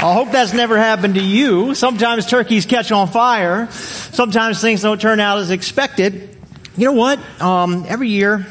I hope that's never happened to you. Sometimes turkeys catch on fire. Sometimes things don't turn out as expected. You know what? Um, every year,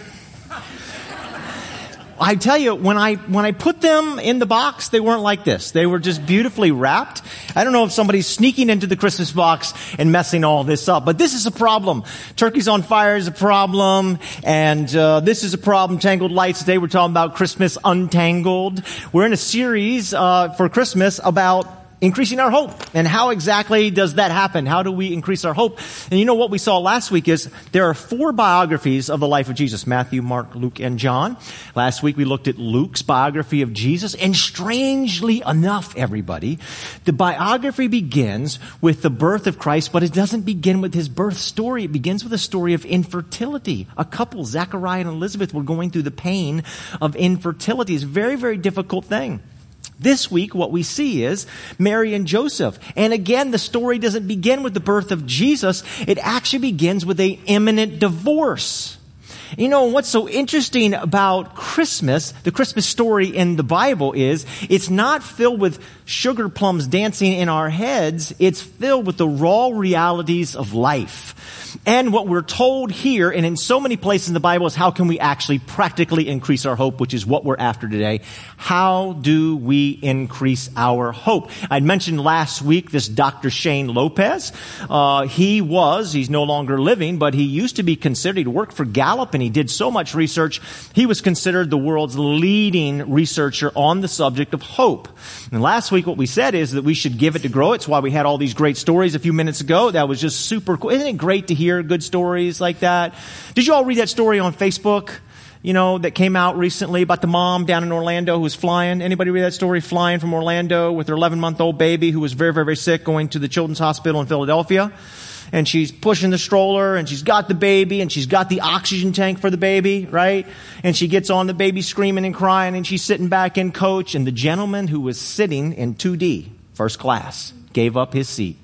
I tell you, when I, when I put them in the box, they weren't like this. They were just beautifully wrapped. I don't know if somebody's sneaking into the Christmas box and messing all this up, but this is a problem. Turkeys on fire is a problem, and uh, this is a problem. Tangled lights. Today we're talking about Christmas untangled. We're in a series uh, for Christmas about increasing our hope. And how exactly does that happen? How do we increase our hope? And you know what we saw last week is there are four biographies of the life of Jesus. Matthew, Mark, Luke, and John. Last week we looked at Luke's biography of Jesus. And strangely enough, everybody, the biography begins with the birth of Christ, but it doesn't begin with his birth story. It begins with a story of infertility. A couple, Zachariah and Elizabeth, were going through the pain of infertility. It's a very, very difficult thing. This week, what we see is Mary and Joseph. And again, the story doesn't begin with the birth of Jesus. It actually begins with a imminent divorce. You know, what's so interesting about Christmas, the Christmas story in the Bible is, it's not filled with sugar plums dancing in our heads. It's filled with the raw realities of life. And what we're told here and in so many places in the Bible is how can we actually practically increase our hope, which is what we're after today. How do we increase our hope? I mentioned last week this Dr. Shane Lopez. Uh, he was, he's no longer living, but he used to be considered, he worked for Gallup and he did so much research. He was considered the world's leading researcher on the subject of hope. And last week what we said is that we should give it to grow. It's why we had all these great stories a few minutes ago. That was just super cool. Isn't it great to hear good stories like that? Did you all read that story on Facebook? You know, that came out recently about the mom down in Orlando who was flying. Anybody read that story? Flying from Orlando with her 11 month old baby who was very, very, very sick going to the Children's Hospital in Philadelphia and she's pushing the stroller and she's got the baby and she's got the oxygen tank for the baby, right? And she gets on the baby screaming and crying and she's sitting back in coach and the gentleman who was sitting in 2D, first class, gave up his seat.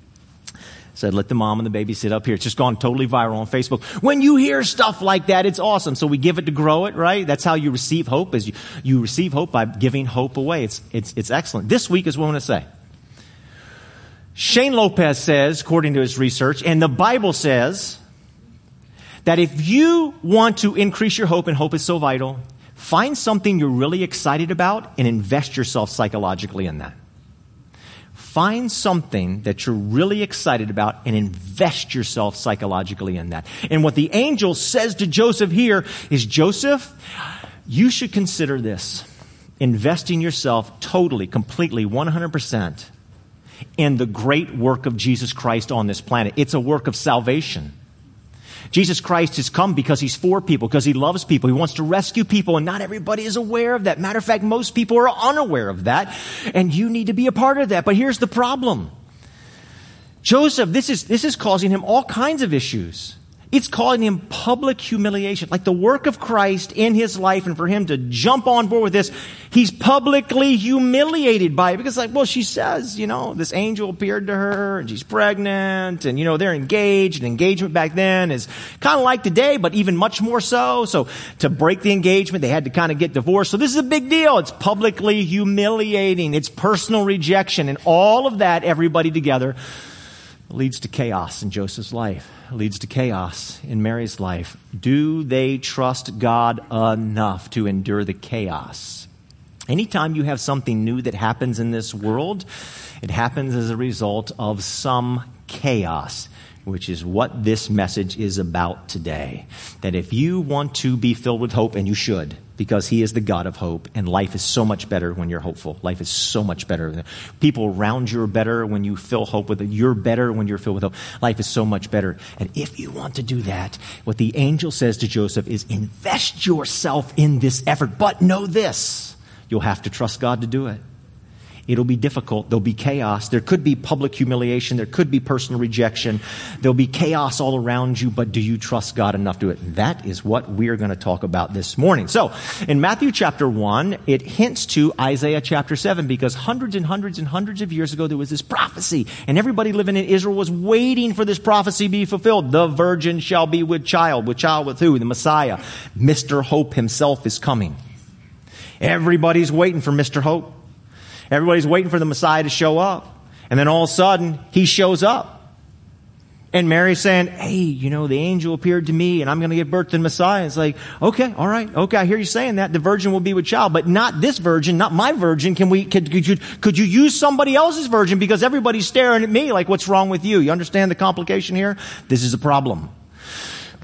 Said, let the mom and the baby sit up here. It's just gone totally viral on Facebook. When you hear stuff like that, it's awesome. So we give it to grow it, right? That's how you receive hope, is you, you receive hope by giving hope away. It's, it's, it's excellent. This week is what I want to say. Shane Lopez says, according to his research, and the Bible says, that if you want to increase your hope, and hope is so vital, find something you're really excited about and invest yourself psychologically in that. Find something that you're really excited about and invest yourself psychologically in that. And what the angel says to Joseph here is Joseph, you should consider this. Investing yourself totally, completely, 100% in the great work of Jesus Christ on this planet. It's a work of salvation. Jesus Christ has come because he's for people, because he loves people. He wants to rescue people, and not everybody is aware of that. Matter of fact, most people are unaware of that, and you need to be a part of that. But here's the problem. Joseph, this is, this is causing him all kinds of issues. It's calling him public humiliation, like the work of Christ in his life, and for him to jump on board with this, he's publicly humiliated by it because, like, well, she says, you know, this angel appeared to her, and she's pregnant, and you know they're engaged. And engagement back then is kind of like today, but even much more so. So to break the engagement, they had to kind of get divorced. So this is a big deal. It's publicly humiliating. It's personal rejection, and all of that, everybody together leads to chaos in Joseph's life, leads to chaos in Mary's life. Do they trust God enough to endure the chaos? Anytime you have something new that happens in this world, it happens as a result of some chaos. Which is what this message is about today. That if you want to be filled with hope, and you should, because He is the God of hope, and life is so much better when you're hopeful. Life is so much better. People around you are better when you fill hope with it. You're better when you're filled with hope. Life is so much better. And if you want to do that, what the angel says to Joseph is invest yourself in this effort. But know this, you'll have to trust God to do it. It'll be difficult. There'll be chaos. There could be public humiliation. There could be personal rejection. There'll be chaos all around you, but do you trust God enough to do it? That is what we're going to talk about this morning. So, in Matthew chapter 1, it hints to Isaiah chapter 7 because hundreds and hundreds and hundreds of years ago there was this prophecy and everybody living in Israel was waiting for this prophecy to be fulfilled. The virgin shall be with child. With child with who? The Messiah. Mr. Hope himself is coming. Everybody's waiting for Mr. Hope. Everybody's waiting for the Messiah to show up. And then all of a sudden, he shows up. And Mary's saying, Hey, you know, the angel appeared to me and I'm going to give birth to the Messiah. It's like, okay, all right, okay, I hear you saying that. The virgin will be with child, but not this virgin, not my virgin. Can we, could, could you, could you use somebody else's virgin because everybody's staring at me like, what's wrong with you? You understand the complication here? This is a problem.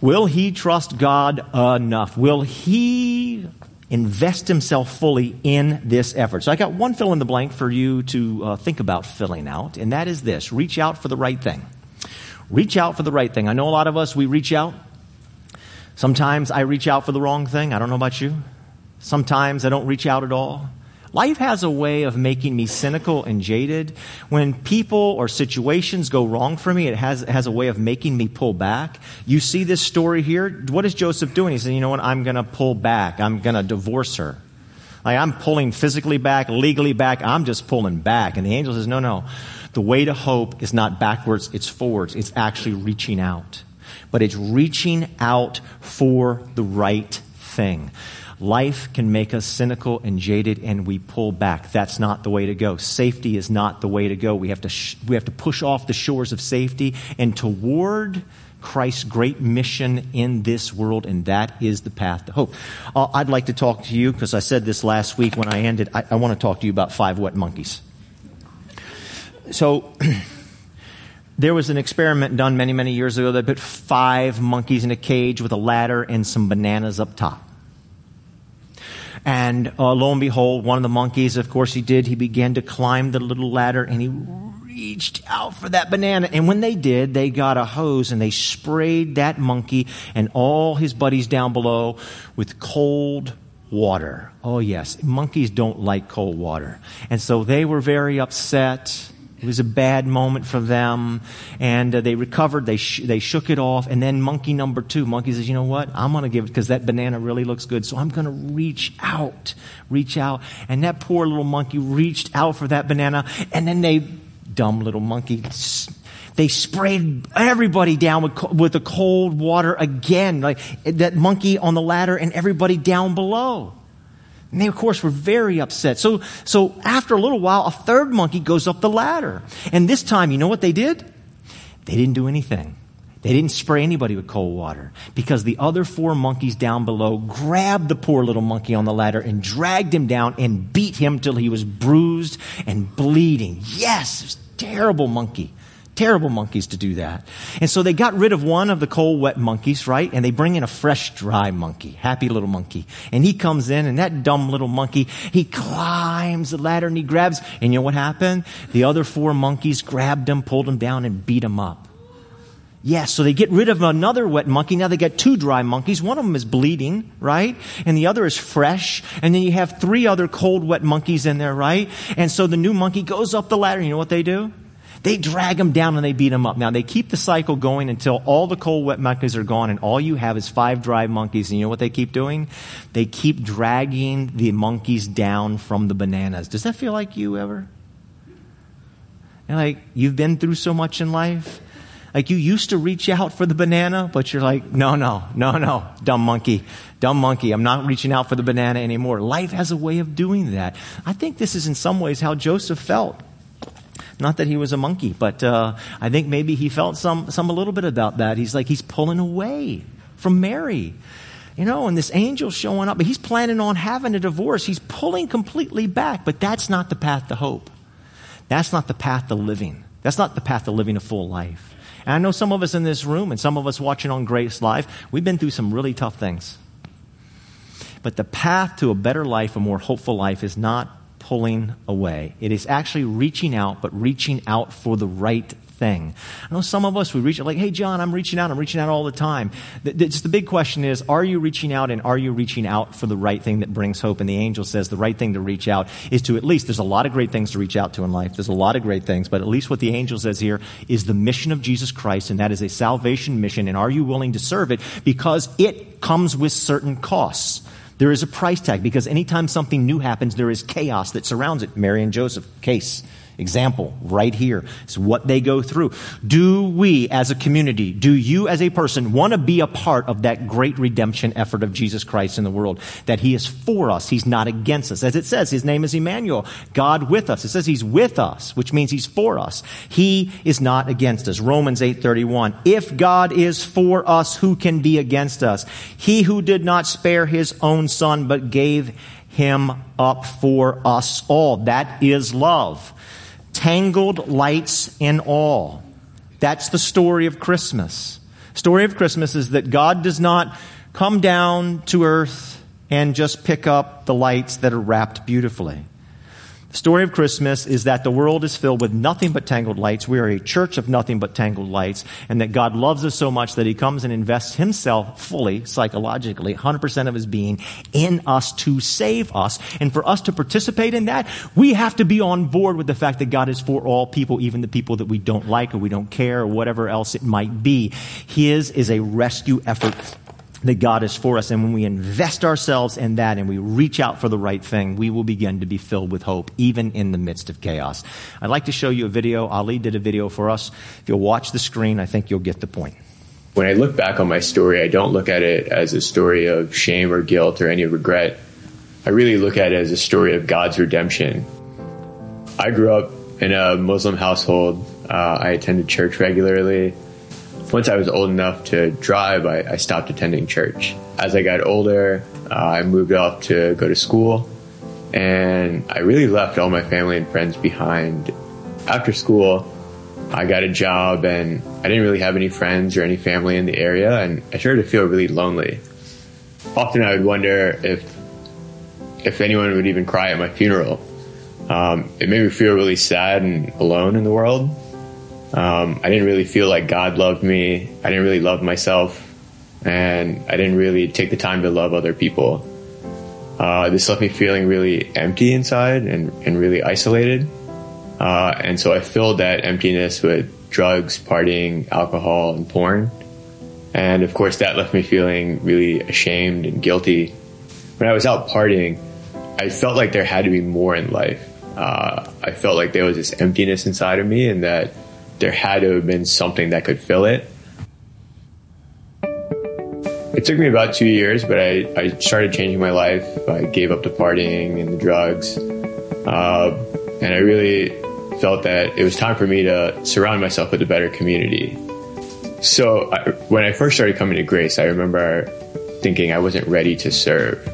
Will he trust God enough? Will he invest himself fully in this effort. So I got one fill in the blank for you to uh, think about filling out, and that is this reach out for the right thing. Reach out for the right thing. I know a lot of us, we reach out. Sometimes I reach out for the wrong thing. I don't know about you. Sometimes I don't reach out at all. Life has a way of making me cynical and jaded. When people or situations go wrong for me, it has, it has a way of making me pull back. You see this story here? What is Joseph doing? He said, you know what? I'm going to pull back. I'm going to divorce her. Like I'm pulling physically back, legally back. I'm just pulling back. And the angel says, no, no. The way to hope is not backwards, it's forwards. It's actually reaching out. But it's reaching out for the right thing. Life can make us cynical and jaded and we pull back. That's not the way to go. Safety is not the way to go. We have to, sh- we have to push off the shores of safety and toward Christ's great mission in this world, and that is the path to hope. Uh, I'd like to talk to you, because I said this last week when I ended, I, I want to talk to you about five wet monkeys. So, there was an experiment done many, many years ago that put five monkeys in a cage with a ladder and some bananas up top. And uh, lo and behold, one of the monkeys, of course he did, he began to climb the little ladder and he reached out for that banana. And when they did, they got a hose and they sprayed that monkey and all his buddies down below with cold water. Oh yes, monkeys don't like cold water. And so they were very upset it was a bad moment for them, and uh, they recovered. They sh- they shook it off, and then monkey number two, monkey says, "You know what? I'm going to give it because that banana really looks good. So I'm going to reach out, reach out." And that poor little monkey reached out for that banana, and then they, dumb little monkey, they sprayed everybody down with, with the cold water again, like that monkey on the ladder and everybody down below. And they, of course, were very upset. So, so after a little while, a third monkey goes up the ladder. And this time, you know what they did? They didn't do anything. They didn't spray anybody with cold water because the other four monkeys down below grabbed the poor little monkey on the ladder and dragged him down and beat him till he was bruised and bleeding. Yes, a terrible monkey terrible monkeys to do that. And so they got rid of one of the cold, wet monkeys, right? And they bring in a fresh, dry monkey, happy little monkey. And he comes in and that dumb little monkey, he climbs the ladder and he grabs, and you know what happened? The other four monkeys grabbed him, pulled him down and beat him up. Yes, so they get rid of another wet monkey. Now they got two dry monkeys. One of them is bleeding, right? And the other is fresh. And then you have three other cold, wet monkeys in there, right? And so the new monkey goes up the ladder. You know what they do? They drag them down and they beat them up. Now they keep the cycle going until all the cold, wet monkeys are gone and all you have is five dry monkeys. And you know what they keep doing? They keep dragging the monkeys down from the bananas. Does that feel like you ever? And like, you've been through so much in life. Like you used to reach out for the banana, but you're like, no, no, no, no, dumb monkey, dumb monkey. I'm not reaching out for the banana anymore. Life has a way of doing that. I think this is in some ways how Joseph felt. Not that he was a monkey, but uh, I think maybe he felt some, some a little bit about that. He's like, he's pulling away from Mary. You know, and this angel showing up, but he's planning on having a divorce. He's pulling completely back, but that's not the path to hope. That's not the path to living. That's not the path to living a full life. And I know some of us in this room and some of us watching on Grace Live, we've been through some really tough things. But the path to a better life, a more hopeful life, is not pulling away. It is actually reaching out, but reaching out for the right thing. I know some of us, we reach out like, hey, John, I'm reaching out. I'm reaching out all the time. The, the, the big question is, are you reaching out and are you reaching out for the right thing that brings hope? And the angel says the right thing to reach out is to at least, there's a lot of great things to reach out to in life. There's a lot of great things, but at least what the angel says here is the mission of Jesus Christ, and that is a salvation mission. And are you willing to serve it? Because it comes with certain costs. There is a price tag because anytime something new happens, there is chaos that surrounds it. Mary and Joseph, case. Example, right here. It's what they go through. Do we as a community, do you as a person want to be a part of that great redemption effort of Jesus Christ in the world? That He is for us. He's not against us. As it says, His name is Emmanuel, God with us. It says He's with us, which means He's for us. He is not against us. Romans 8:31. If God is for us, who can be against us? He who did not spare His own Son, but gave Him up for us all. That is love tangled lights in all. That's the story of Christmas. Story of Christmas is that God does not come down to earth and just pick up the lights that are wrapped beautifully. The story of Christmas is that the world is filled with nothing but tangled lights. We are a church of nothing but tangled lights, and that God loves us so much that He comes and invests Himself fully, psychologically, 100% of His being in us to save us. And for us to participate in that, we have to be on board with the fact that God is for all people, even the people that we don't like or we don't care or whatever else it might be. His is a rescue effort that God is for us. And when we invest ourselves in that and we reach out for the right thing, we will begin to be filled with hope, even in the midst of chaos. I'd like to show you a video. Ali did a video for us. If you'll watch the screen, I think you'll get the point. When I look back on my story, I don't look at it as a story of shame or guilt or any regret. I really look at it as a story of God's redemption. I grew up in a Muslim household. Uh, I attended church regularly once I was old enough to drive, I, I stopped attending church. As I got older, uh, I moved off to go to school, and I really left all my family and friends behind. After school, I got a job, and I didn't really have any friends or any family in the area, and I started to feel really lonely. Often, I would wonder if if anyone would even cry at my funeral. Um, it made me feel really sad and alone in the world. Um, I didn't really feel like God loved me. I didn't really love myself. And I didn't really take the time to love other people. Uh, this left me feeling really empty inside and, and really isolated. Uh, and so I filled that emptiness with drugs, partying, alcohol, and porn. And of course, that left me feeling really ashamed and guilty. When I was out partying, I felt like there had to be more in life. Uh, I felt like there was this emptiness inside of me and that there had to have been something that could fill it. It took me about two years, but I, I started changing my life. I gave up the partying and the drugs. Uh, and I really felt that it was time for me to surround myself with a better community. So I, when I first started coming to Grace, I remember thinking I wasn't ready to serve.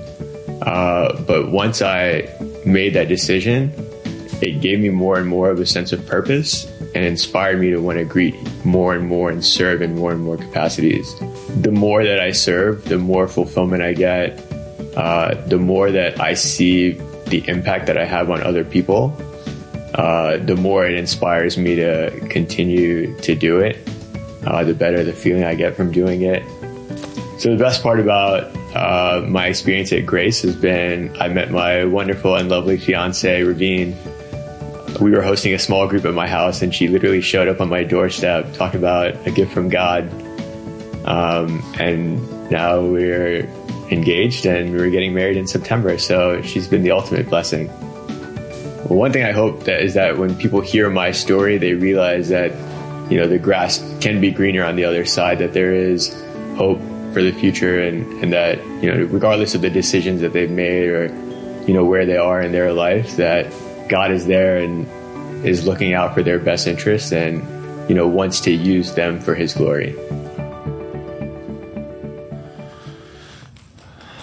Uh, but once I made that decision, it gave me more and more of a sense of purpose and inspired me to want to greet more and more and serve in more and more capacities. The more that I serve, the more fulfillment I get, uh, the more that I see the impact that I have on other people, uh, the more it inspires me to continue to do it, uh, the better the feeling I get from doing it. So the best part about uh, my experience at Grace has been I met my wonderful and lovely fiance, Ravine, we were hosting a small group at my house, and she literally showed up on my doorstep talking about a gift from God. Um, and now we're engaged and we're getting married in September. So she's been the ultimate blessing. one thing I hope that is that when people hear my story, they realize that you know the grass can be greener on the other side. That there is hope for the future, and and that you know regardless of the decisions that they've made or you know where they are in their life, that God is there and is looking out for their best interests and, you know, wants to use them for his glory.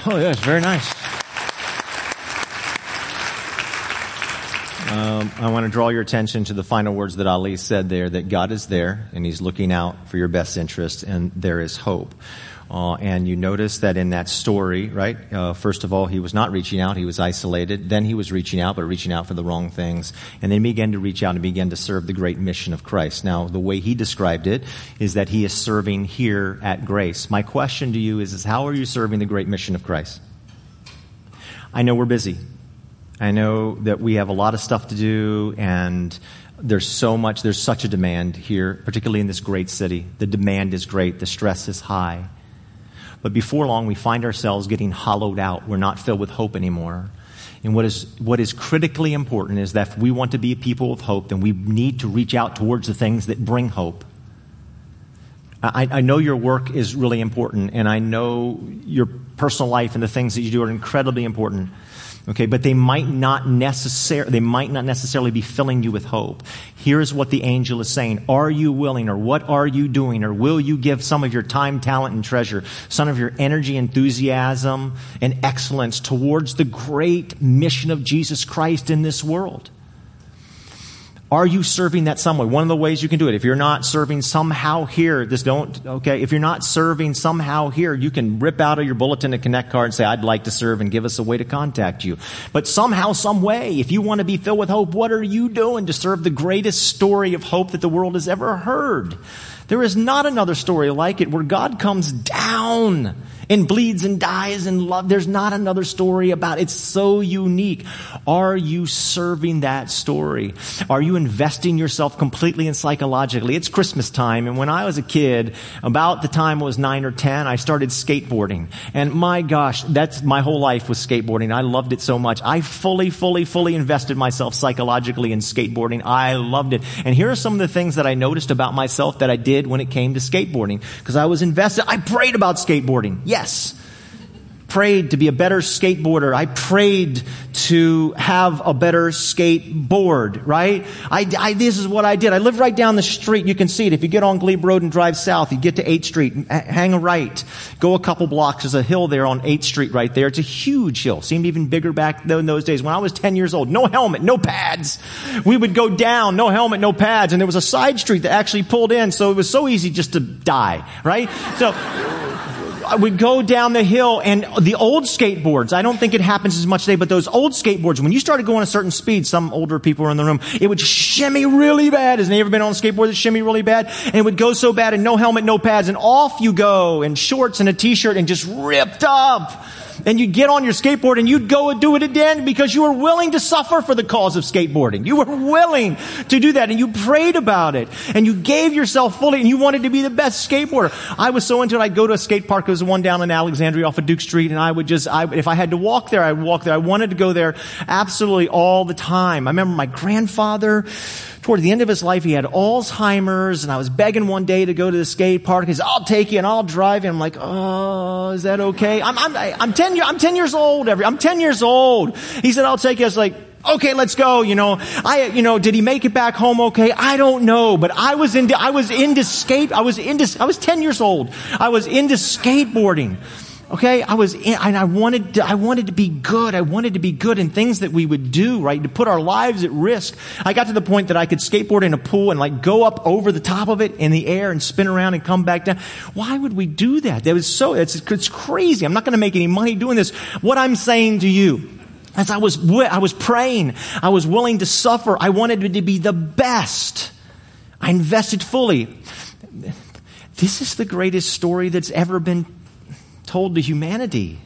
Oh, yeah, it's very nice. Um, I want to draw your attention to the final words that Ali said there that God is there and He's looking out for your best interest and there is hope. Uh, and you notice that in that story, right? Uh, first of all, he was not reaching out; he was isolated. Then he was reaching out, but reaching out for the wrong things. And then he began to reach out and began to serve the great mission of Christ. Now, the way he described it is that he is serving here at Grace. My question to you is: Is how are you serving the great mission of Christ? I know we're busy. I know that we have a lot of stuff to do, and there's so much, there's such a demand here, particularly in this great city. The demand is great, the stress is high. But before long, we find ourselves getting hollowed out. We're not filled with hope anymore. And what is, what is critically important is that if we want to be a people of hope, then we need to reach out towards the things that bring hope. I, I know your work is really important, and I know your personal life and the things that you do are incredibly important. Okay, but they might not necessarily, they might not necessarily be filling you with hope. Here's what the angel is saying. Are you willing or what are you doing or will you give some of your time, talent, and treasure, some of your energy, enthusiasm, and excellence towards the great mission of Jesus Christ in this world? Are you serving that some way? One of the ways you can do it, if you're not serving somehow here, this don't, okay, if you're not serving somehow here, you can rip out of your bulletin a connect card and say, I'd like to serve and give us a way to contact you. But somehow, some way, if you want to be filled with hope, what are you doing to serve the greatest story of hope that the world has ever heard? There is not another story like it where God comes down and bleeds and dies and love. There's not another story about it. It's so unique. Are you serving that story? Are you investing yourself completely and psychologically? It's Christmas time, and when I was a kid, about the time I was nine or ten, I started skateboarding. And my gosh, that's my whole life was skateboarding. I loved it so much. I fully, fully, fully invested myself psychologically in skateboarding. I loved it. And here are some of the things that I noticed about myself that I did when it came to skateboarding. Because I was invested. I prayed about skateboarding. Yes. Prayed to be a better skateboarder. I prayed to have a better skateboard, right? I, I, this is what I did. I live right down the street. You can see it. If you get on Glebe Road and drive south, you get to 8th Street, hang a right, go a couple blocks. There's a hill there on 8th Street right there. It's a huge hill. Seemed even bigger back in those days. When I was 10 years old, no helmet, no pads. We would go down, no helmet, no pads. And there was a side street that actually pulled in. So it was so easy just to die, right? So, Uh, would go down the hill and the old skateboards, I don't think it happens as much today, but those old skateboards, when you started going a certain speed, some older people were in the room, it would shimmy really bad. Has anybody ever been on a skateboard that shimmy really bad? And it would go so bad and no helmet, no pads, and off you go in shorts and a t-shirt and just ripped up and you'd get on your skateboard and you'd go and do it again because you were willing to suffer for the cause of skateboarding. You were willing to do that and you prayed about it and you gave yourself fully and you wanted to be the best skateboarder. I was so into it, I'd go to a skate park. There was one down in Alexandria off of Duke Street and I would just, I, if I had to walk there, I would walk there. I wanted to go there absolutely all the time. I remember my grandfather, toward the end of his life, he had Alzheimer's, and I was begging one day to go to the skate park. He said, I'll take you and I'll drive you. I'm like, oh, is that okay? I'm, I'm, I'm 10, I'm 10 years old. Every, I'm 10 years old. He said, I'll take you. I was like, okay, let's go. You know, I, you know, did he make it back home okay? I don't know, but I was into, I was into skate, I was into, I was 10 years old. I was into skateboarding. Okay, I was, in, and I wanted, to, I wanted to be good. I wanted to be good in things that we would do, right, to put our lives at risk. I got to the point that I could skateboard in a pool and like go up over the top of it in the air and spin around and come back down. Why would we do that? That was so, it's, it's crazy. I'm not going to make any money doing this. What I'm saying to you, as I was, I was praying, I was willing to suffer. I wanted to be the best. I invested fully. This is the greatest story that's ever been told to humanity.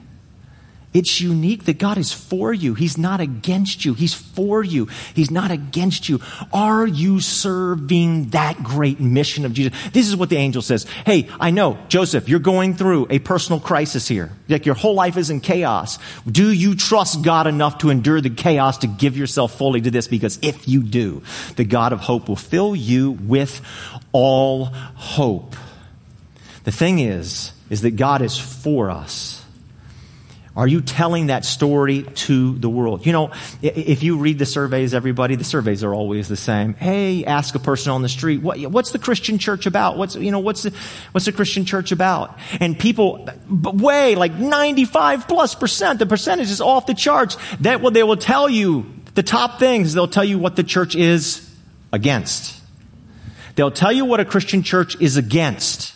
It's unique that God is for you. He's not against you. He's for you. He's not against you. Are you serving that great mission of Jesus? This is what the angel says. Hey, I know, Joseph, you're going through a personal crisis here. Like your whole life is in chaos. Do you trust God enough to endure the chaos to give yourself fully to this? Because if you do, the God of hope will fill you with all hope. The thing is, is that God is for us. Are you telling that story to the world? You know, if you read the surveys, everybody, the surveys are always the same. Hey, ask a person on the street, what, what's the Christian church about? What's, you know, what's the, what's the Christian church about? And people, way, like 95 plus percent, the percentage is off the charts, that what they will tell you The top things, they'll tell you what the church is against. They'll tell you what a Christian church is against.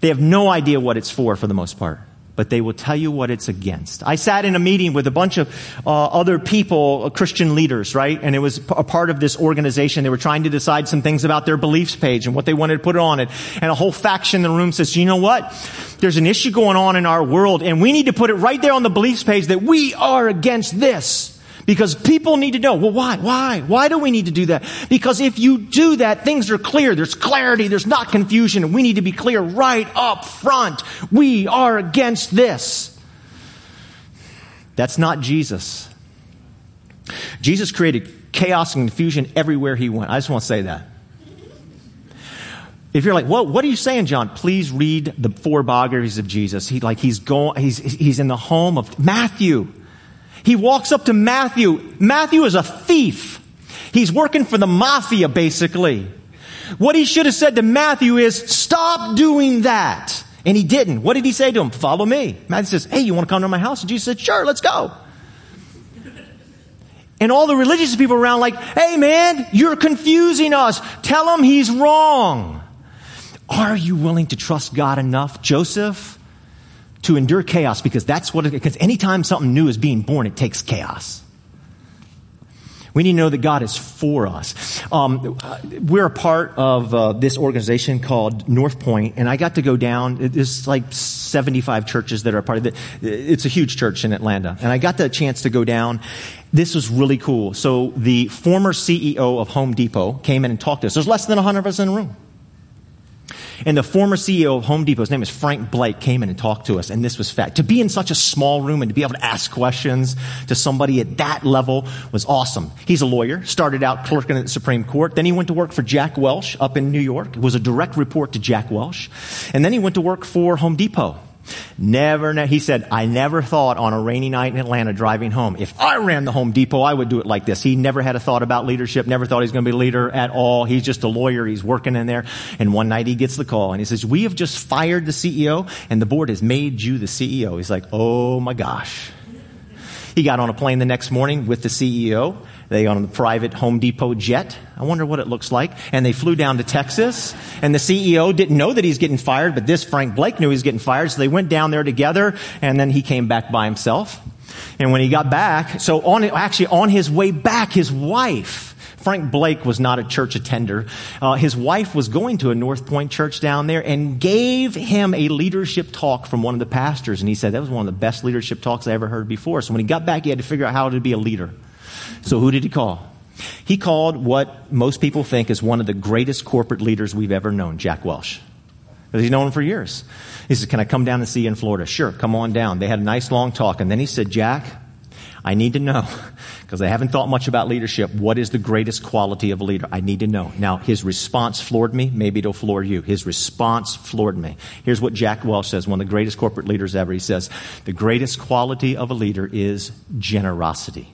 They have no idea what it's for, for the most part but they will tell you what it's against. I sat in a meeting with a bunch of uh, other people, uh, Christian leaders, right? And it was p- a part of this organization. They were trying to decide some things about their beliefs page and what they wanted to put on it. And a whole faction in the room says, you know what? There's an issue going on in our world and we need to put it right there on the beliefs page that we are against this. Because people need to know, well, why? Why? Why do we need to do that? Because if you do that, things are clear. There's clarity. There's not confusion. And we need to be clear right up front. We are against this. That's not Jesus. Jesus created chaos and confusion everywhere he went. I just want to say that. If you're like, well, what are you saying, John? Please read the four biographies of Jesus. He like he's going, he's he's in the home of Matthew. He walks up to Matthew. Matthew is a thief. He's working for the mafia, basically. What he should have said to Matthew is, stop doing that. And he didn't. What did he say to him? Follow me. Matthew says, hey, you want to come to my house? And Jesus said, sure, let's go. And all the religious people around like, hey man, you're confusing us. Tell him he's wrong. Are you willing to trust God enough, Joseph, to endure chaos because that's what it, because anytime something new is being born, it takes chaos. We need to know that God is for us. Um, we're a part of uh, this organization called North Point, and I got to go down. There's like 75 churches that are part of it. It's a huge church in Atlanta, and I got the chance to go down. This was really cool. So the former CEO of Home Depot came in and talked to us. There's less than 100 of us in the room. And the former CEO of Home Depot, his name is Frank Blake, came in and talked to us, and this was fact. To be in such a small room and to be able to ask questions to somebody at that level was awesome. He's a lawyer, started out clerking at the Supreme Court, then he went to work for Jack Welch up in New York. It was a direct report to Jack Welch. And then he went to work for Home Depot. Never, he said, I never thought on a rainy night in Atlanta driving home, if I ran the Home Depot, I would do it like this. He never had a thought about leadership, never thought he was going to be a leader at all. He's just a lawyer. He's working in there. And one night he gets the call and he says, we have just fired the CEO and the board has made you the CEO. He's like, oh my gosh. He got on a plane the next morning with the CEO they on a private Home Depot jet. I wonder what it looks like. And they flew down to Texas. And the CEO didn't know that he's getting fired, but this Frank Blake knew he was getting fired. So they went down there together. And then he came back by himself. And when he got back, so on, actually on his way back, his wife, Frank Blake was not a church attender. Uh, his wife was going to a North Point church down there and gave him a leadership talk from one of the pastors. And he said that was one of the best leadership talks I ever heard before. So when he got back, he had to figure out how to be a leader. So who did he call? He called what most people think is one of the greatest corporate leaders we've ever known, Jack Welch. He's known him for years. He said, Can I come down and see you in Florida? Sure, come on down. They had a nice long talk. And then he said, Jack, I need to know, because I haven't thought much about leadership, what is the greatest quality of a leader? I need to know. Now, his response floored me. Maybe it'll floor you. His response floored me. Here's what Jack Welch says, one of the greatest corporate leaders ever. He says, The greatest quality of a leader is generosity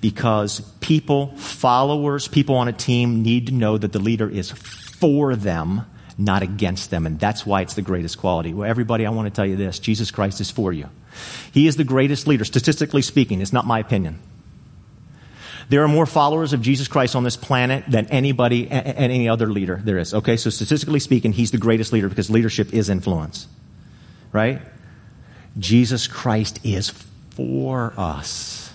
because people, followers, people on a team need to know that the leader is for them, not against them. And that's why it's the greatest quality. Well, everybody, I want to tell you this Jesus Christ is for you. He is the greatest leader, statistically speaking. It's not my opinion. There are more followers of Jesus Christ on this planet than anybody and any other leader there is. Okay, so statistically speaking, he's the greatest leader because leadership is influence. Right? Jesus Christ is for us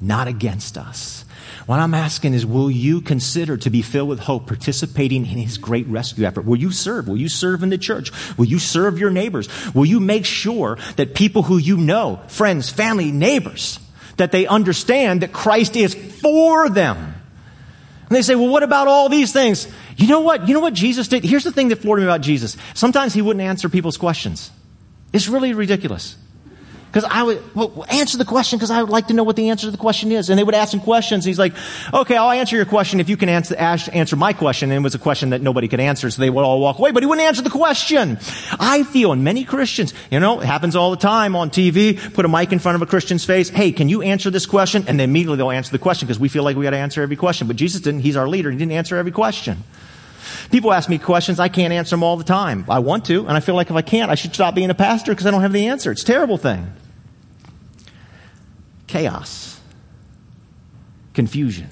not against us. What I'm asking is, will you consider to be filled with hope, participating in his great rescue effort? Will you serve? Will you serve in the church? Will you serve your neighbors? Will you make sure that people who you know, friends, family, neighbors, that they understand that Christ is for them? And they say, well, what about all these things? You know what? You know what Jesus did? Here's the thing that floored me about Jesus. Sometimes he wouldn't answer people's questions. It's really ridiculous. Because I would well, answer the question because I would like to know what the answer to the question is. And they would ask him questions. He's like, okay, I'll answer your question if you can answer, answer my question. And it was a question that nobody could answer, so they would all walk away. But he wouldn't answer the question. I feel, and many Christians, you know, it happens all the time on TV, put a mic in front of a Christian's face. Hey, can you answer this question? And then immediately they'll answer the question because we feel like we got to answer every question. But Jesus didn't. He's our leader. He didn't answer every question. People ask me questions. I can't answer them all the time. I want to, and I feel like if I can't, I should stop being a pastor because I don't have the answer. It's a terrible thing chaos. confusion.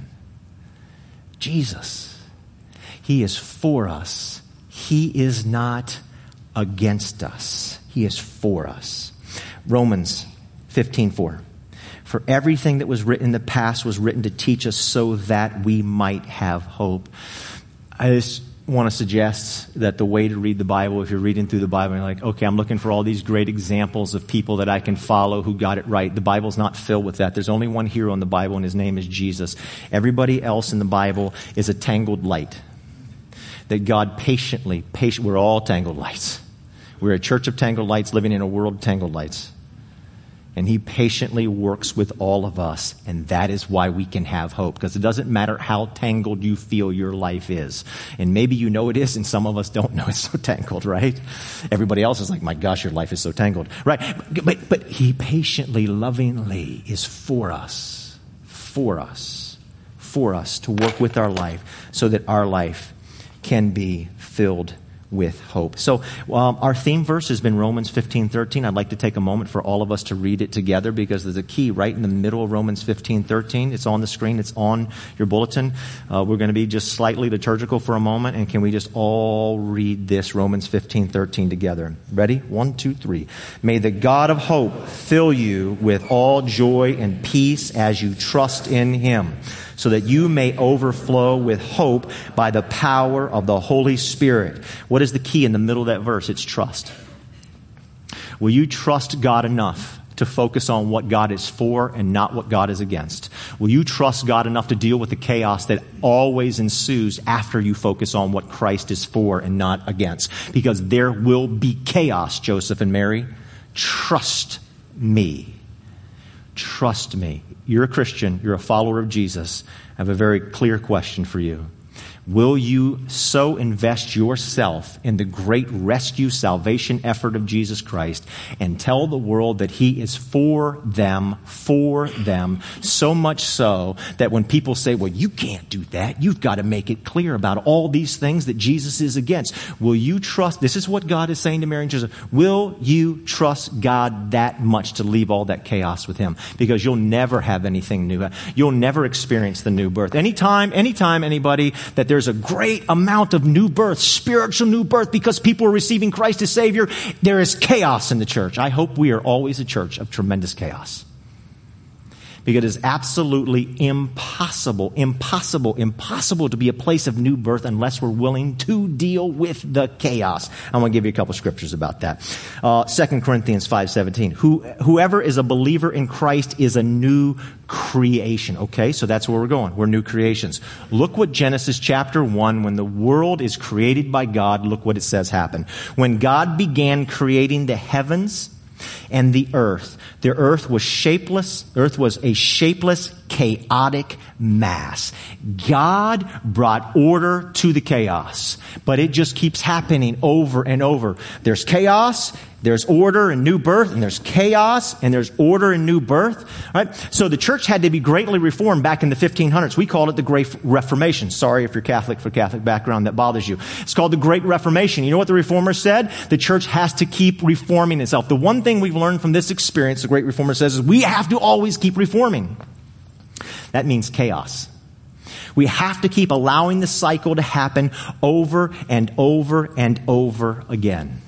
Jesus. He is for us. He is not against us. He is for us. Romans 15:4. For everything that was written in the past was written to teach us so that we might have hope. I just want to suggest that the way to read the Bible, if you're reading through the Bible, and you're like, okay, I'm looking for all these great examples of people that I can follow who got it right. The Bible's not filled with that. There's only one hero in the Bible, and his name is Jesus. Everybody else in the Bible is a tangled light. That God patiently, patient, we're all tangled lights. We're a church of tangled lights living in a world of tangled lights and he patiently works with all of us. And that is why we can have hope because it doesn't matter how tangled you feel your life is. And maybe you know it is and some of us don't know it's so tangled, right? Everybody else is like, my gosh, your life is so tangled, right? But, but he patiently, lovingly is for us, for us, for us to work with our life so that our life can be filled with hope. So um, our theme verse has been Romans 15, 13. I'd like to take a moment for all of us to read it together because there's a key right in the middle of Romans 15, 13. It's on the screen. It's on your bulletin. Uh, we're going to be just slightly liturgical for a moment and can we just all read this Romans 15, 13 together? Ready? One, two, three. May the God of hope fill you with all joy and peace as you trust in him so that you may overflow with hope by the power of the Holy Spirit. What is the key in the middle of that verse? It's trust. Will you trust God enough to focus on what God is for and not what God is against? Will you trust God enough to deal with the chaos that always ensues after you focus on what Christ is for and not against? Because there will be chaos, Joseph and Mary. Trust me. Trust me. You're a Christian, you're a follower of Jesus. I have a very clear question for you. Will you so invest yourself in the great rescue salvation effort of Jesus Christ and tell the world that He is for them, for them, so much so that when people say, well, you can't do that, you've got to make it clear about all these things that Jesus is against. Will you trust, this is what God is saying to Mary and Joseph, will you trust God that much to leave all that chaos with Him? Because you'll never have anything new. You'll never experience the new birth. Anytime, anytime anybody that there's a great amount of new birth, spiritual new birth, because people are receiving Christ as Savior. There is chaos in the church. I hope we are always a church of tremendous chaos because it is absolutely impossible, impossible, impossible to be a place of new birth unless we're willing to deal with the chaos. I'm going to give you a couple scriptures about that. Uh, 2 Corinthians 5.17. Who, whoever is a believer in Christ is a new creation. Okay, so that's where we're going. We're new creations. Look what Genesis chapter 1, when the world is created by God, look what it says happened. When God began creating the heavens and the earth. The earth was shapeless. Earth was a shapeless, chaotic mass. God brought order to the chaos, but it just keeps happening over and over. There's chaos, there's order and new birth, and there's chaos, and there's order and new birth. Right? So the church had to be greatly reformed back in the 1500s. We called it the Great Reformation. Sorry if you're Catholic for Catholic background that bothers you. It's called the Great Reformation. You know what the reformers said? The church has to keep reforming itself. The one thing we've learned from this experience, the Great Reformer says, is we have to always keep reforming. That means chaos. We have to keep allowing the cycle to happen over and over and over again.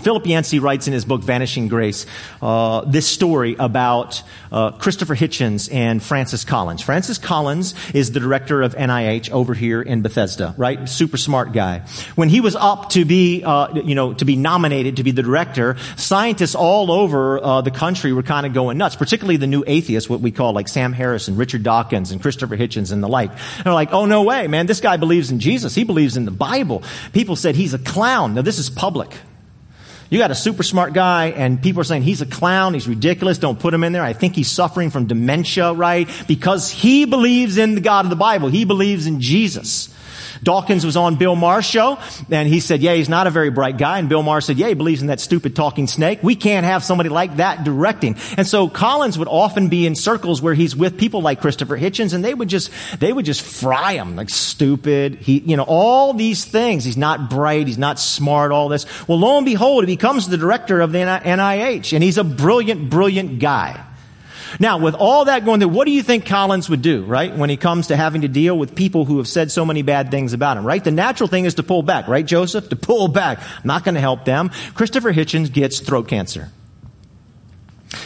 Philip Yancey writes in his book Vanishing Grace uh, this story about uh, Christopher Hitchens and Francis Collins. Francis Collins is the director of NIH over here in Bethesda, right? Super smart guy. When he was up to be, uh, you know, to be nominated to be the director, scientists all over uh, the country were kind of going nuts, particularly the new atheists, what we call like Sam Harris and Richard Dawkins and Christopher Hitchens and the like. And they're like, oh no way, man, this guy believes in Jesus. He believes in the Bible. People said he's a clown. Now this is public. You got a super smart guy and people are saying he's a clown, he's ridiculous, don't put him in there. I think he's suffering from dementia, right? Because he believes in the God of the Bible. He believes in Jesus. Dawkins was on Bill Maher's show, and he said, yeah, he's not a very bright guy. And Bill Maher said, yeah, he believes in that stupid talking snake. We can't have somebody like that directing. And so Collins would often be in circles where he's with people like Christopher Hitchens, and they would just, they would just fry him, like stupid. He, you know, all these things. He's not bright, he's not smart, all this. Well, lo and behold, he becomes the director of the NIH, and he's a brilliant, brilliant guy. Now, with all that going through, what do you think Collins would do, right? When he comes to having to deal with people who have said so many bad things about him, right? The natural thing is to pull back, right, Joseph? To pull back. I'm not going to help them. Christopher Hitchens gets throat cancer.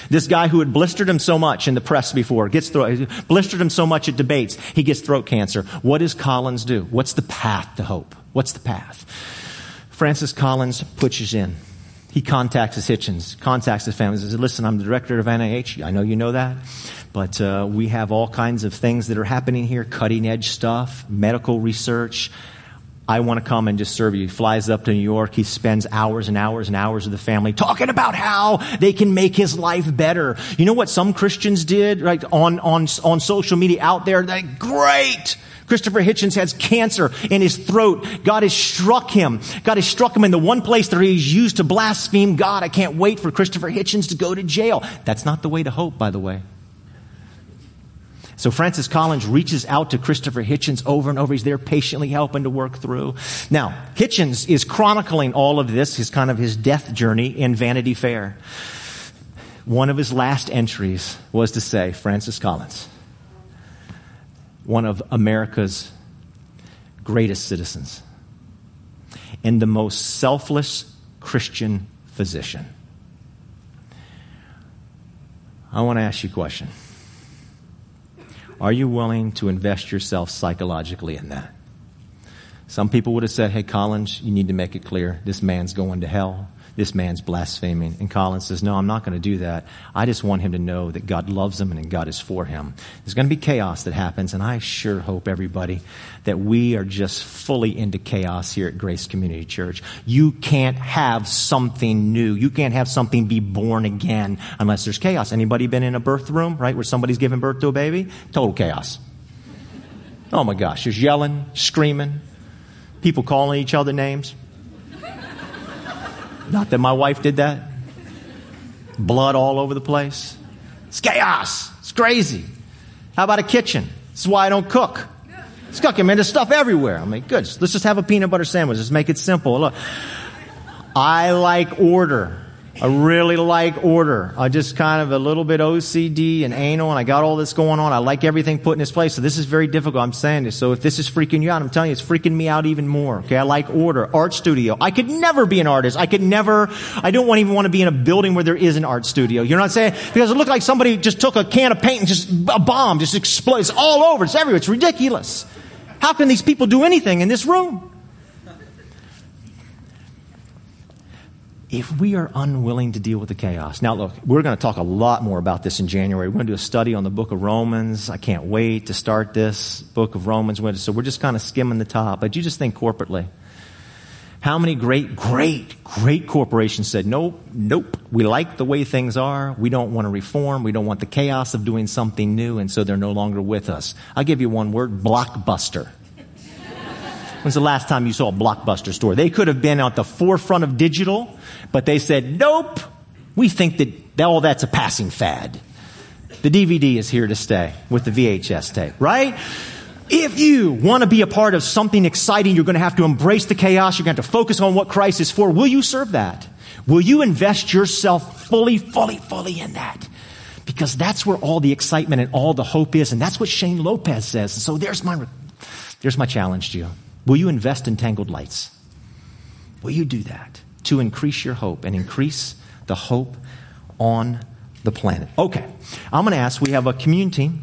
This guy who had blistered him so much in the press before gets throat, blistered him so much at debates, he gets throat cancer. What does Collins do? What's the path to hope? What's the path? Francis Collins pushes in. He contacts his Hitchens, contacts his family, says, listen, I'm the director of NIH. I know you know that. But uh, we have all kinds of things that are happening here, cutting edge stuff, medical research. I want to come and just serve you. He flies up to New York. He spends hours and hours and hours with the family talking about how they can make his life better. You know what some Christians did, right, on, on, on social media out there? They, great! Christopher Hitchens has cancer in his throat. God has struck him. God has struck him in the one place that he's used to blaspheme God. I can't wait for Christopher Hitchens to go to jail. That's not the way to hope, by the way. So Francis Collins reaches out to Christopher Hitchens over and over. He's there patiently helping to work through. Now, Hitchens is chronicling all of this, his kind of his death journey in Vanity Fair. One of his last entries was to say, Francis Collins, one of America's greatest citizens and the most selfless Christian physician. I want to ask you a question. Are you willing to invest yourself psychologically in that? Some people would have said, Hey, Collins, you need to make it clear this man's going to hell. This man's blaspheming. And Collins says, No, I'm not going to do that. I just want him to know that God loves him and God is for him. There's going to be chaos that happens, and I sure hope, everybody, that we are just fully into chaos here at Grace Community Church. You can't have something new. You can't have something be born again unless there's chaos. Anybody been in a birth room, right, where somebody's giving birth to a baby? Total chaos. Oh my gosh, there's yelling, screaming, people calling each other names. Not that my wife did that. Blood all over the place. It's chaos. It's crazy. How about a kitchen? This is why I don't cook. It's cooking, man. There's stuff everywhere. I mean, good. Let's just have a peanut butter sandwich. Let's make it simple. Look, I like order. I really like order. I just kind of a little bit OCD and anal, and I got all this going on. I like everything put in its place. So this is very difficult. I'm saying this. So if this is freaking you out, I'm telling you, it's freaking me out even more. Okay, I like order. Art studio. I could never be an artist. I could never. I don't want even want to be in a building where there is an art studio. You know what I'm saying? Because it looked like somebody just took a can of paint and just a bomb just explodes all over. It's everywhere. It's ridiculous. How can these people do anything in this room? If we are unwilling to deal with the chaos. Now, look, we're going to talk a lot more about this in January. We're going to do a study on the book of Romans. I can't wait to start this book of Romans. So we're just kind of skimming the top. But you just think corporately. How many great, great, great corporations said, nope, nope, we like the way things are. We don't want to reform. We don't want the chaos of doing something new. And so they're no longer with us. I'll give you one word, blockbuster. When's the last time you saw a blockbuster store? They could have been at the forefront of digital, but they said, nope, we think that all oh, that's a passing fad. The DVD is here to stay with the VHS tape, right? If you want to be a part of something exciting, you're going to have to embrace the chaos. You're going to have to focus on what Christ is for. Will you serve that? Will you invest yourself fully, fully, fully in that? Because that's where all the excitement and all the hope is. And that's what Shane Lopez says. And so there's my, there's my challenge to you. Will you invest in tangled lights? Will you do that to increase your hope and increase the hope on the planet? Okay, I'm going to ask, we have a communion team.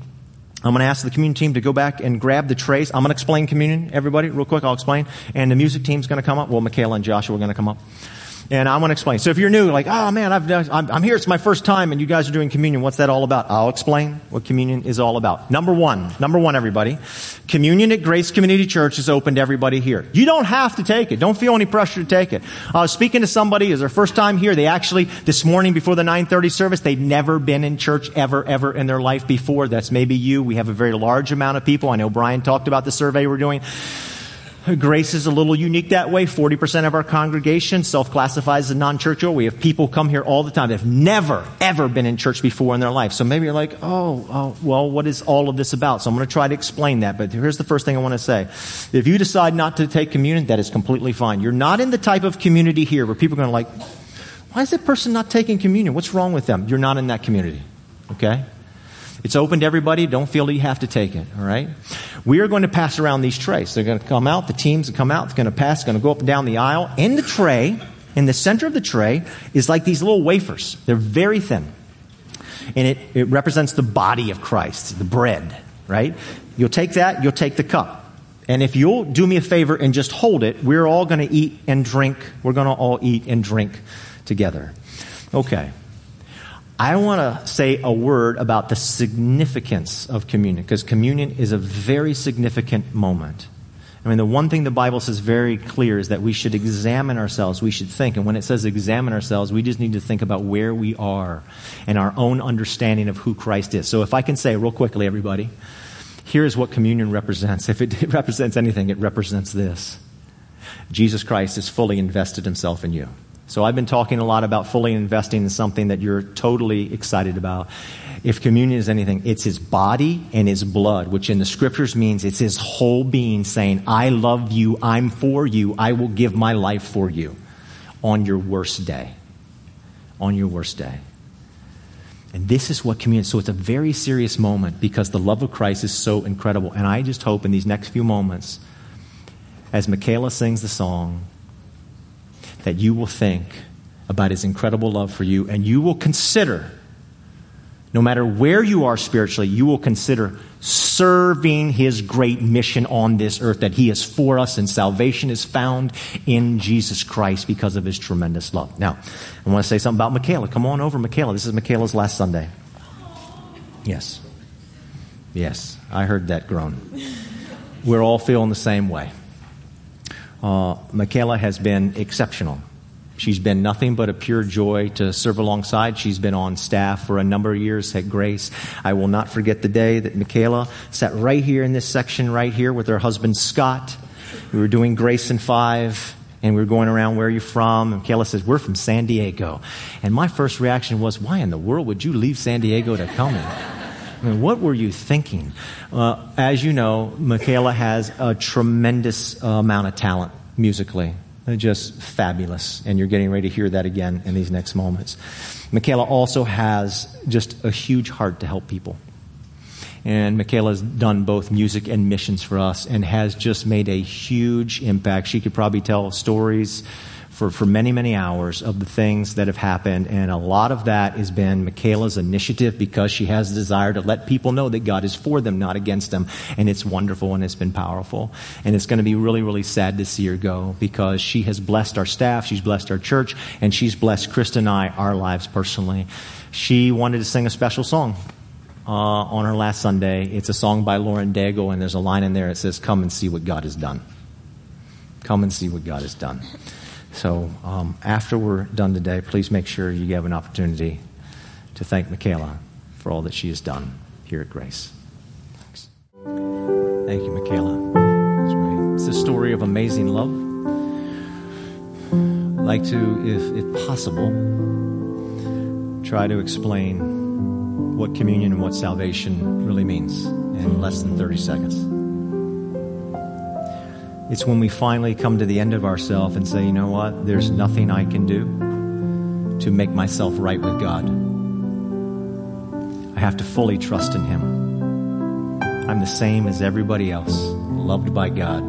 I'm going to ask the communion team to go back and grab the trays. I'm going to explain communion, everybody, real quick. I'll explain. And the music team's going to come up. Well, Michaela and Joshua are going to come up. And I want to explain. So if you're new, like, oh man, I've, I'm, I'm here, it's my first time, and you guys are doing communion, what's that all about? I'll explain what communion is all about. Number one, number one, everybody, communion at Grace Community Church is open to everybody here. You don't have to take it. Don't feel any pressure to take it. I was speaking to somebody, is their first time here. They actually, this morning before the 930 service, they'd never been in church ever, ever in their life before. That's maybe you. We have a very large amount of people. I know Brian talked about the survey we're doing. Grace is a little unique that way. 40% of our congregation self-classifies as non-churchial. We have people come here all the time that have never, ever been in church before in their life. So maybe you're like, oh, oh, well, what is all of this about? So I'm going to try to explain that. But here's the first thing I want to say. If you decide not to take communion, that is completely fine. You're not in the type of community here where people are going to like, why is that person not taking communion? What's wrong with them? You're not in that community. Okay? It's open to everybody. Don't feel that you have to take it, all right? We are going to pass around these trays. They're going to come out. The teams come out. It's going to pass. Going to go up and down the aisle. In the tray, in the center of the tray, is like these little wafers. They're very thin. And it, it represents the body of Christ, the bread, right? You'll take that, you'll take the cup. And if you'll do me a favor and just hold it, we're all going to eat and drink. We're going to all eat and drink together. Okay. I want to say a word about the significance of communion because communion is a very significant moment. I mean, the one thing the Bible says very clear is that we should examine ourselves. We should think. And when it says examine ourselves, we just need to think about where we are and our own understanding of who Christ is. So if I can say real quickly, everybody, here's what communion represents. If it represents anything, it represents this. Jesus Christ has fully invested himself in you. So I've been talking a lot about fully investing in something that you're totally excited about. If communion is anything, it's his body and his blood, which in the scriptures means it's his whole being saying, I love you, I'm for you, I will give my life for you on your worst day. On your worst day. And this is what communion, so it's a very serious moment because the love of Christ is so incredible. And I just hope in these next few moments, as Michaela sings the song, that you will think about his incredible love for you and you will consider, no matter where you are spiritually, you will consider serving his great mission on this earth that he is for us and salvation is found in Jesus Christ because of his tremendous love. Now, I want to say something about Michaela. Come on over, Michaela. This is Michaela's last Sunday. Yes. Yes, I heard that groan. We're all feeling the same way. Uh, Michaela has been exceptional. She's been nothing but a pure joy to serve alongside. She's been on staff for a number of years at Grace. I will not forget the day that Michaela sat right here in this section right here with her husband Scott. We were doing Grace in Five and we were going around, where are you from? And Michaela says, we're from San Diego. And my first reaction was, why in the world would you leave San Diego to come here? I mean, what were you thinking? Uh, as you know, Michaela has a tremendous uh, amount of talent musically. Just fabulous. And you're getting ready to hear that again in these next moments. Michaela also has just a huge heart to help people. And Michaela's done both music and missions for us and has just made a huge impact. She could probably tell stories for, for many, many hours of the things that have happened. And a lot of that has been Michaela's initiative because she has a desire to let people know that God is for them, not against them. And it's wonderful and it's been powerful. And it's going to be really, really sad to see her go because she has blessed our staff, she's blessed our church, and she's blessed Krista and I, our lives personally. She wanted to sing a special song. Uh, on her last Sunday. It's a song by Lauren Daigle, and there's a line in there that says, Come and see what God has done. Come and see what God has done. So um, after we're done today, please make sure you have an opportunity to thank Michaela for all that she has done here at Grace. Thanks. Thank you, Michaela. It's a story of amazing love. I'd like to, if, if possible, try to explain what communion and what salvation really means in less than 30 seconds. It's when we finally come to the end of ourselves and say, you know what? There's nothing I can do to make myself right with God. I have to fully trust in Him. I'm the same as everybody else, loved by God.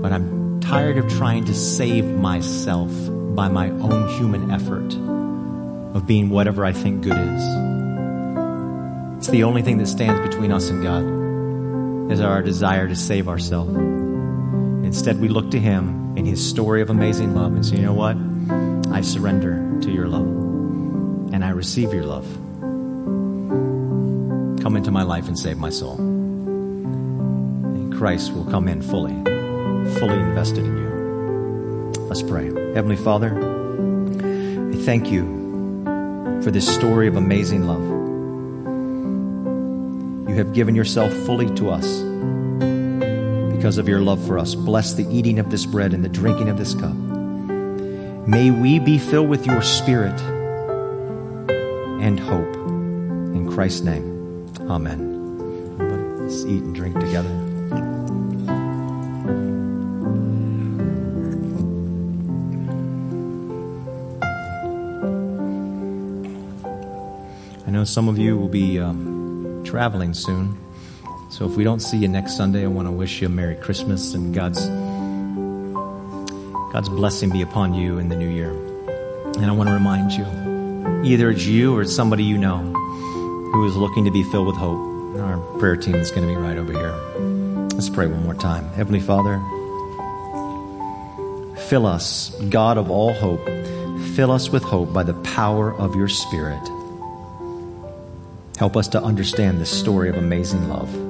But I'm tired of trying to save myself by my own human effort of being whatever I think good is. It's the only thing that stands between us and God is our desire to save ourselves. Instead, we look to Him in His story of amazing love and say, you know what? I surrender to your love and I receive your love. Come into my life and save my soul. And Christ will come in fully, fully invested in you. Let's pray. Heavenly Father, I thank you for this story of amazing love. You have given yourself fully to us because of your love for us. Bless the eating of this bread and the drinking of this cup. May we be filled with your spirit and hope. In Christ's name, amen. Let's eat and drink together. I know some of you will be. Um, traveling soon. So if we don't see you next Sunday, I want to wish you a Merry Christmas and God's God's blessing be upon you in the new year. And I want to remind you, either it's you or it's somebody you know who is looking to be filled with hope. Our prayer team is going to be right over here. Let's pray one more time. Heavenly Father, fill us, God of all hope, fill us with hope by the power of your Spirit. Help us to understand this story of amazing love.